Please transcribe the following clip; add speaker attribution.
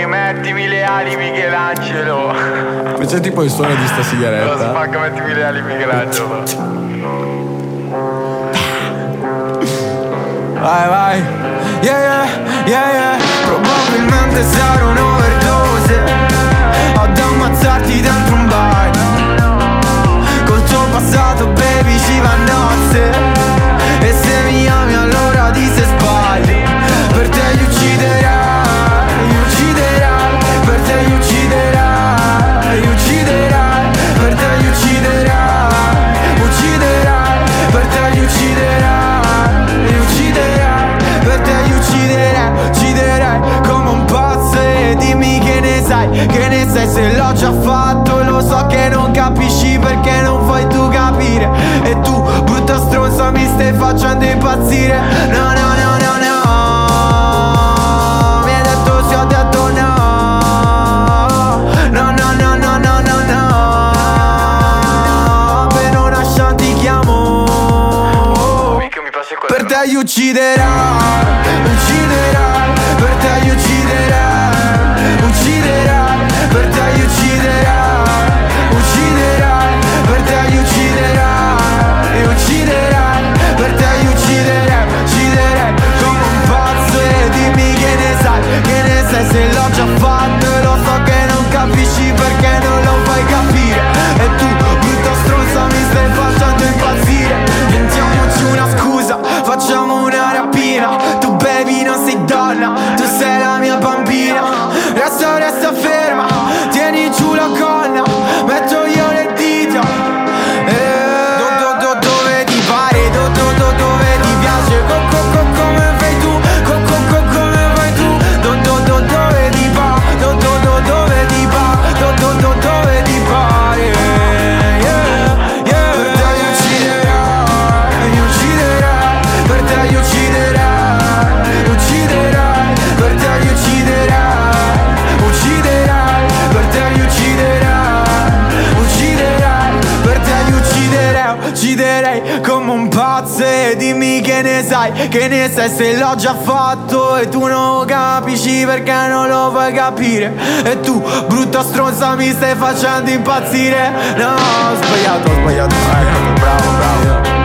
Speaker 1: Mettimi le ali Michelangelo
Speaker 2: C'è tipo il suono di sta
Speaker 1: Lo
Speaker 2: sigaretta.
Speaker 1: spacca mettimi le ali Michelangelo
Speaker 3: Vai, vai. Yeah, yeah, yeah, yeah. Probabilmente sarò un'overdose. Ad ammazzarti dentro un bar. Col tuo passato, baby, ci va a nozze. Ucciderai, ucciderai. Per te li ucciderai, ucciderai come un pazzo. E dimmi che ne sai, che ne sai se l'ho già fatto. Lo so che non capisci perché non vuoi tu capire. E tu, brutta stronza, mi stai facendo impazzire. No, no. Te li ucciderai, ucciderai, per te li ucciderai, ucciderei come un pazzo E dimmi che ne sai, che ne sai se l'ho già fatto E tu non capisci perché non lo vuoi capire. E tu, brutta stronza, mi stai facendo impazzire. No, ho sbagliato, ho sbagliato, sbagliato Bravo, bravo